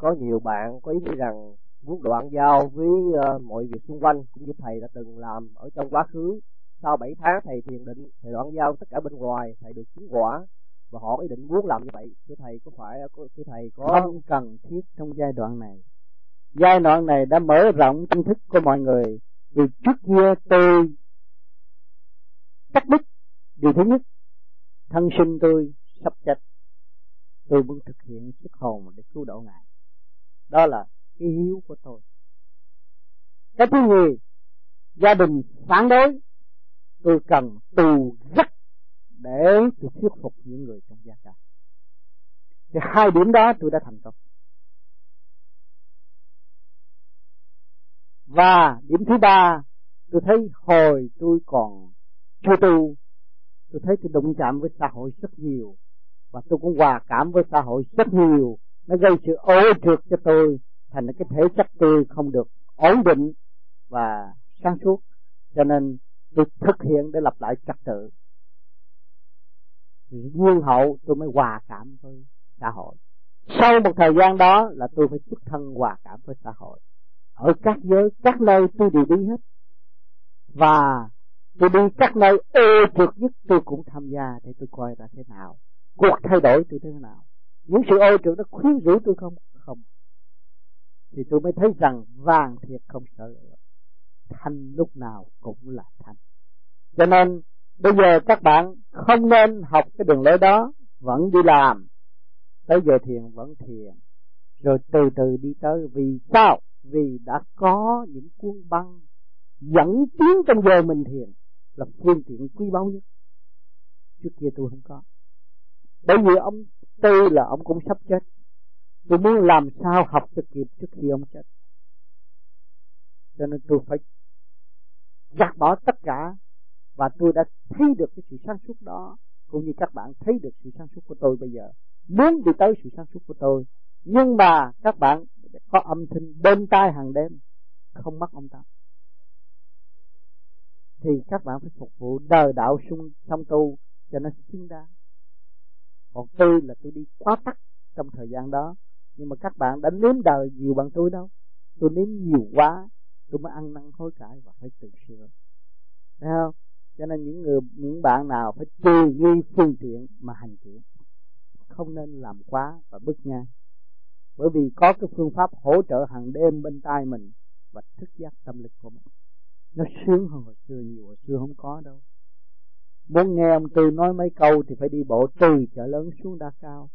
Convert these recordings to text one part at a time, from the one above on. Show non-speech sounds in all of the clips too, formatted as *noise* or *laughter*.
có nhiều bạn có ý nghĩ rằng muốn đoạn giao với uh, mọi việc xung quanh cũng như thầy đã từng làm ở trong quá khứ. Sau 7 tháng thầy thiền định thầy đoạn giao tất cả bên ngoài thầy được chứng quả và họ ý định muốn làm như vậy. Thưa thầy có phải thưa thầy có không cần thiết trong giai đoạn này. Giai đoạn này đã mở rộng tâm thức của mọi người. Vì trước kia tôi cắt đứt điều thứ nhất thân sinh tôi sắp chết. Tôi muốn thực hiện xuất hồn để cứu độ ngài đó là cái hiếu của tôi. Cái thứ nhì, gia đình phản đối. Tôi cần tù rất để tôi thuyết phục những người trong gia đình thì hai điểm đó tôi đã thành công. Và điểm thứ ba, tôi thấy hồi tôi còn chưa tu, tôi thấy tôi đụng chạm với xã hội rất nhiều. Và tôi cũng hòa cảm với xã hội rất nhiều nó gây sự ô trượt cho tôi, thành cái thể chất tôi không được ổn định và sáng suốt. Cho nên tôi thực hiện để lập lại trật tự. Nguyên hậu tôi mới hòa cảm với xã hội. Sau một thời gian đó là tôi phải xuất thân hòa cảm với xã hội. Ở các giới, các nơi tôi đều đi hết. Và tôi đi các nơi ô trượt nhất tôi cũng tham gia để tôi coi là thế nào. Cuộc thay đổi tôi thế nào những sự ô trượt nó khuyến rũ tôi không không. Thì tôi mới thấy rằng vàng thiệt không sợ lửa. Thanh lúc nào cũng là thanh. Cho nên, bây giờ các bạn không nên học cái đường lối đó, vẫn đi làm. Tới giờ thiền vẫn thiền. Rồi từ từ đi tới. Vì sao? Vì đã có những cuốn băng dẫn tiến trong giờ mình thiền là phương tiện quý báu nhất. Trước kia tôi không có. Bởi vì ông tư là ông cũng sắp chết. Tôi muốn làm sao học cho kịp trước khi ông chết. Cho nên tôi phải gạt bỏ tất cả và tôi đã thấy được cái sự sáng suốt đó, cũng như các bạn thấy được sự sáng suốt của tôi bây giờ. Muốn đi tới sự sáng suốt của tôi, nhưng mà các bạn có âm thanh bên tai hàng đêm, không mất ông ta. Thì các bạn phải phục vụ đời đạo sung, song tu cho nó xứng đáng còn tôi là tôi đi quá tắc trong thời gian đó. Nhưng mà các bạn đã nếm đời nhiều bằng tôi đâu. Tôi nếm nhiều quá, tôi mới ăn năn hối cải và phải tự sửa. Thấy không? Cho nên những người, những bạn nào phải trừ nghi phương tiện mà hành thiện, không nên làm quá và bức ngang. Bởi vì có cái phương pháp hỗ trợ hàng đêm bên tai mình và thức giác tâm linh của mình. Nó sướng hơn hồi xưa nhiều, hồi xưa không có đâu muốn nghe ông tư nói mấy câu thì phải đi bộ từ chợ lớn xuống đa cao.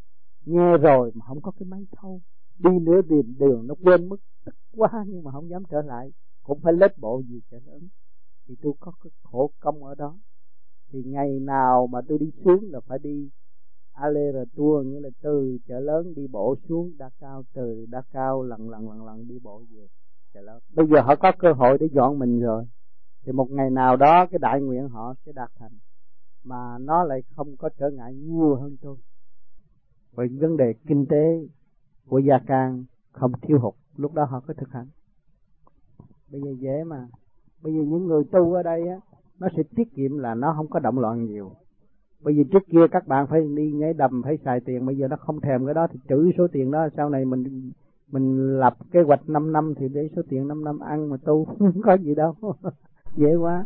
Nghe rồi mà không có cái máy thâu. Đi nửa đường đường nó quên mất tức quá nhưng mà không dám trở lại. Cũng phải lết bộ gì chợ lớn. Thì tôi có cái khổ công ở đó. Thì ngày nào mà tôi đi xuống là phải đi Ale là tour, nghĩa là từ chợ lớn đi bộ xuống đa cao, từ đa cao lần lần lần lần đi bộ về chợ lớn. Bây giờ họ có cơ hội để dọn mình rồi. Thì một ngày nào đó cái đại nguyện họ sẽ đạt thành mà nó lại không có trở ngại nhiều hơn tôi. Về vấn đề kinh tế của gia can không thiếu hụt, lúc đó họ có thực hành. Bây giờ dễ mà. Bây giờ những người tu ở đây á, nó sẽ tiết kiệm là nó không có động loạn nhiều. Bởi vì trước kia các bạn phải đi nhảy đầm, phải xài tiền, bây giờ nó không thèm cái đó thì trữ số tiền đó, sau này mình mình lập kế hoạch 5 năm thì để số tiền 5 năm ăn mà tu *laughs* không có gì đâu. *laughs* Dễ quá.